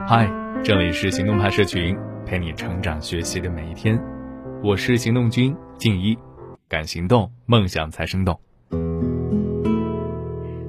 嗨，这里是行动派社群，陪你成长学习的每一天。我是行动君静一，敢行动，梦想才生动。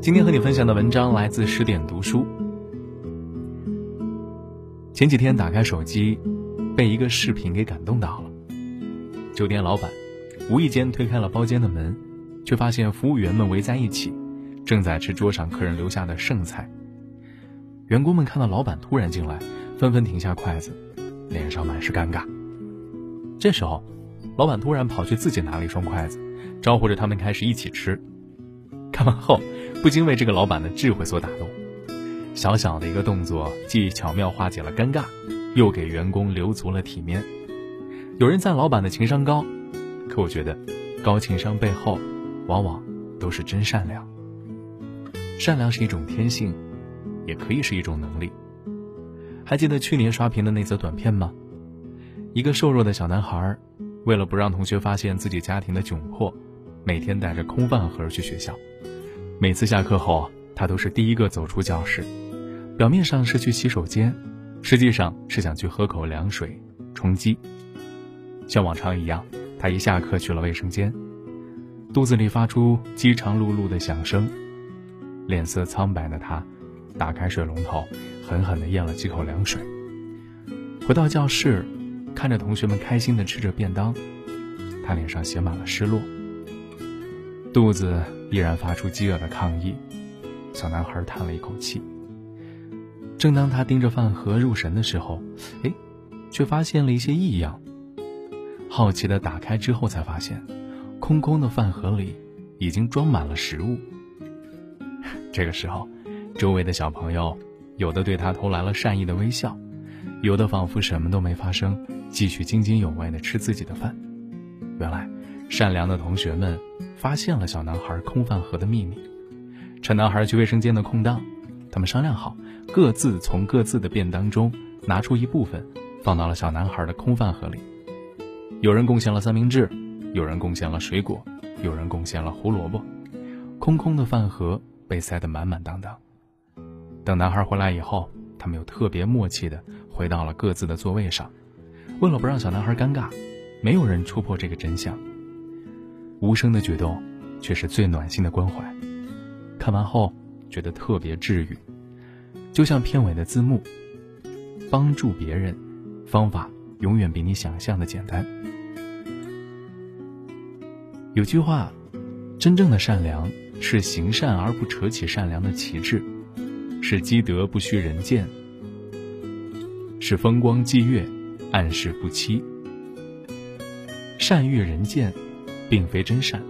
今天和你分享的文章来自十点读书。前几天打开手机，被一个视频给感动到了。酒店老板无意间推开了包间的门，却发现服务员们围在一起，正在吃桌上客人留下的剩菜。员工们看到老板突然进来，纷纷停下筷子，脸上满是尴尬。这时候，老板突然跑去自己拿了一双筷子，招呼着他们开始一起吃。看完后，不禁为这个老板的智慧所打动。小小的一个动作，既巧妙化解了尴尬，又给员工留足了体面。有人赞老板的情商高，可我觉得，高情商背后，往往都是真善良。善良是一种天性。也可以是一种能力。还记得去年刷屏的那则短片吗？一个瘦弱的小男孩，为了不让同学发现自己家庭的窘迫，每天带着空饭盒去学校。每次下课后，他都是第一个走出教室。表面上是去洗手间，实际上是想去喝口凉水充饥。像往常一样，他一下课去了卫生间，肚子里发出饥肠辘辘的响声，脸色苍白的他。打开水龙头，狠狠地咽了几口凉水。回到教室，看着同学们开心地吃着便当，他脸上写满了失落。肚子依然发出饥饿的抗议。小男孩叹了一口气。正当他盯着饭盒入神的时候，哎，却发现了一些异样。好奇地打开之后，才发现，空空的饭盒里已经装满了食物。这个时候。周围的小朋友，有的对他投来了善意的微笑，有的仿佛什么都没发生，继续津津有味地吃自己的饭。原来，善良的同学们发现了小男孩空饭盒的秘密。趁男孩去卫生间的空档，他们商量好，各自从各自的便当中拿出一部分，放到了小男孩的空饭盒里。有人贡献了三明治，有人贡献了水果，有人贡献了胡萝卜。空空的饭盒被塞得满满当当。等男孩回来以后，他们又特别默契地回到了各自的座位上。为了不让小男孩尴尬，没有人戳破这个真相。无声的举动，却是最暖心的关怀。看完后觉得特别治愈，就像片尾的字幕：帮助别人，方法永远比你想象的简单。有句话，真正的善良是行善而不扯起善良的旗帜。是积德不需人见，是风光霁月，暗室不欺。善欲人见，并非真善。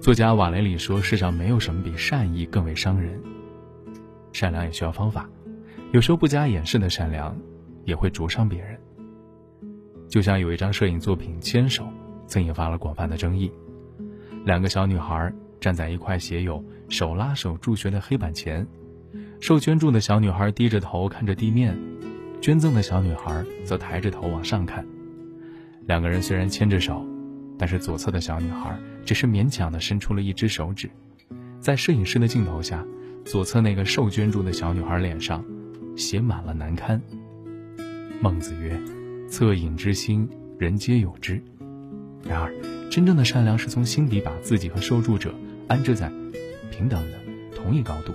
作家瓦雷里说：“世上没有什么比善意更为伤人。善良也需要方法，有时候不加掩饰的善良，也会灼伤别人。”就像有一张摄影作品《牵手》，曾引发了广泛的争议。两个小女孩站在一块写有“手拉手助学”的黑板前。受捐助的小女孩低着头看着地面，捐赠的小女孩则抬着头往上看。两个人虽然牵着手，但是左侧的小女孩只是勉强地伸出了一只手指。在摄影师的镜头下，左侧那个受捐助的小女孩脸上写满了难堪。孟子曰：“恻隐之心，人皆有之。”然而，真正的善良是从心底把自己和受助者安置在平等的同一高度。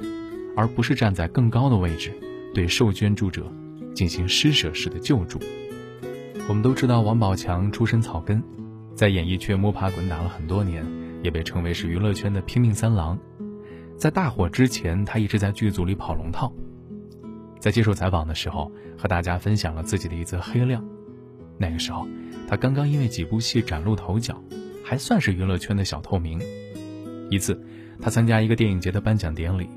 而不是站在更高的位置，对受捐助者进行施舍式的救助。我们都知道王宝强出身草根，在演艺圈摸爬滚打了很多年，也被称为是娱乐圈的拼命三郎。在大火之前，他一直在剧组里跑龙套。在接受采访的时候，和大家分享了自己的一则黑料。那个时候，他刚刚因为几部戏崭露头角，还算是娱乐圈的小透明。一次，他参加一个电影节的颁奖典礼。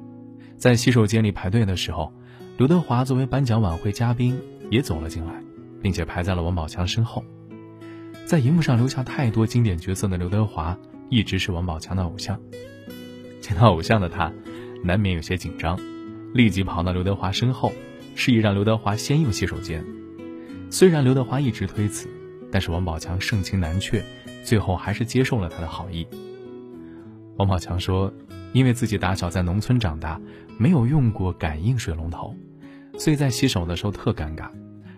在洗手间里排队的时候，刘德华作为颁奖晚会嘉宾也走了进来，并且排在了王宝强身后。在荧幕上留下太多经典角色的刘德华，一直是王宝强的偶像。见到偶像的他，难免有些紧张，立即跑到刘德华身后，示意让刘德华先用洗手间。虽然刘德华一直推辞，但是王宝强盛情难却，最后还是接受了他的好意。王宝强说。因为自己打小在农村长大，没有用过感应水龙头，所以在洗手的时候特尴尬，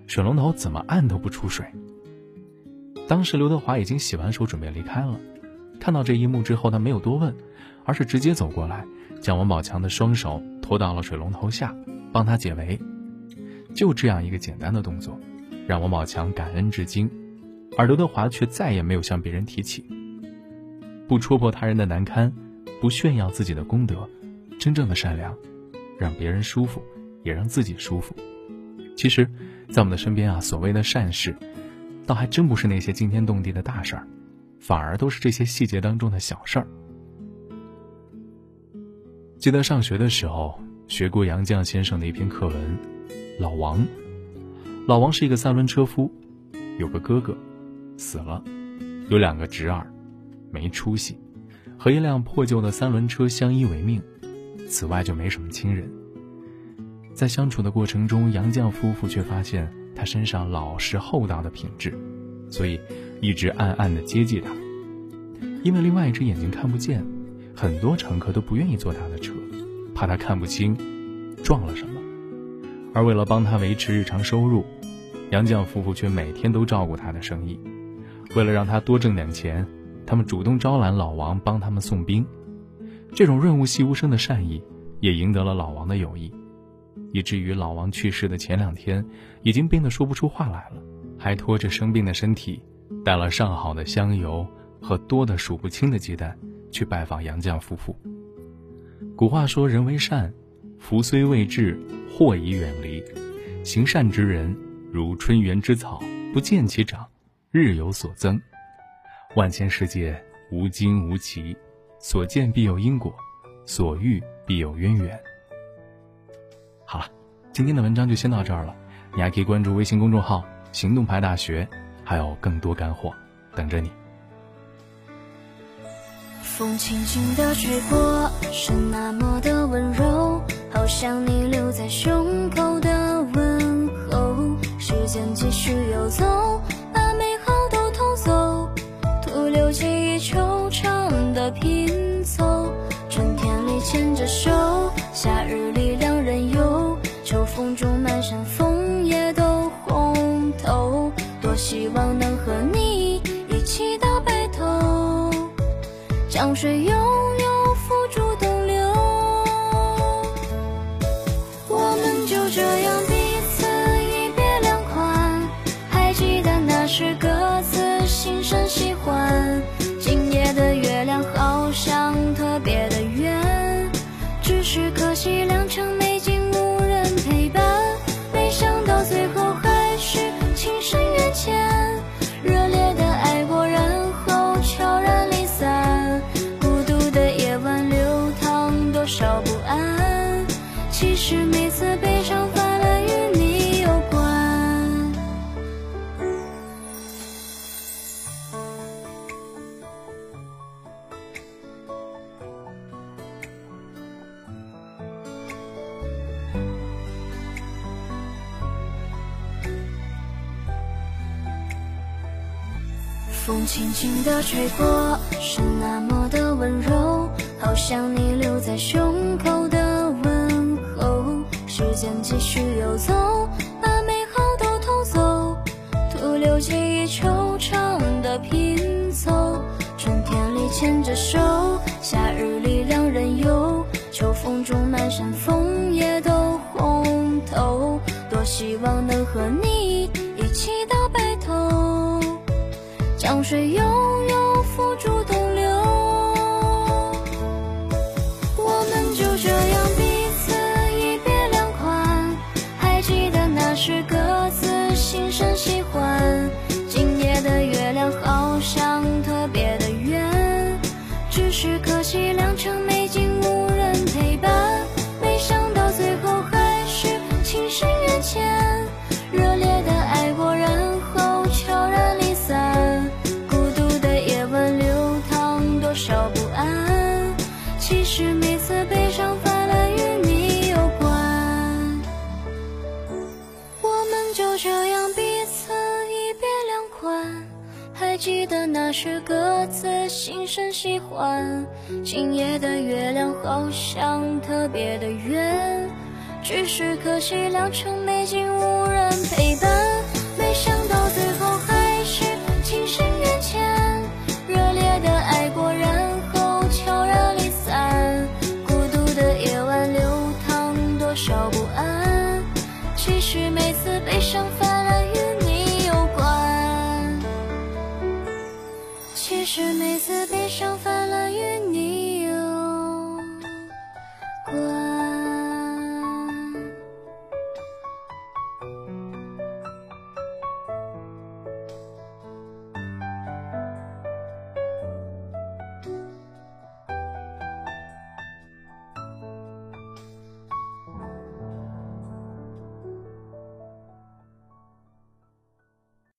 水龙头怎么按都不出水。当时刘德华已经洗完手准备离开了，看到这一幕之后，他没有多问，而是直接走过来，将王宝强的双手拖到了水龙头下，帮他解围。就这样一个简单的动作，让王宝强感恩至今，而刘德华却再也没有向别人提起。不戳破他人的难堪，不炫耀自己的功德，真正的善良，让别人舒服，也让自己舒服。其实，在我们的身边啊，所谓的善事，倒还真不是那些惊天动地的大事儿，反而都是这些细节当中的小事儿。记得上学的时候学过杨绛先生的一篇课文。老王，老王是一个三轮车夫，有个哥哥死了，有两个侄儿没出息，和一辆破旧的三轮车相依为命，此外就没什么亲人。在相处的过程中，杨绛夫妇却发现他身上老实厚道的品质，所以一直暗暗的接济他。因为另外一只眼睛看不见，很多乘客都不愿意坐他的车，怕他看不清撞了什么。而为了帮他维持日常收入，杨绛夫妇却每天都照顾他的生意。为了让他多挣点钱，他们主动招揽老王帮他们送兵。这种润物细无声的善意，也赢得了老王的友谊，以至于老王去世的前两天，已经病得说不出话来了，还拖着生病的身体，带了上好的香油和多的数不清的鸡蛋去拜访杨绛夫妇。古话说：“人为善，福虽未至。”祸已远离，行善之人如春园之草，不见其长，日有所增。万千世界无惊无奇，所见必有因果，所遇必有渊源。好了，今天的文章就先到这儿了。你还可以关注微信公众号“行动派大学”，还有更多干货等着你。风轻轻的吹过，是那么的温柔。好像你留在胸口的问候，时间继续游走，的拼凑。春天里牵着手，夏日里两人游，秋风中满山枫叶都红透。多希望能和你一起到白头，江水悠风轻轻地吹过，是那么的温柔，好像你留在胸口的问候。时间继续游走，把美好都偷走，徒留记忆惆怅的拼凑。春天里牵着手，夏日里两人游，秋风中满山枫叶都红透。多希望能和你水悠还记得那时各自心生喜欢，今夜的月亮好像特别的圆，只是可惜良辰美景无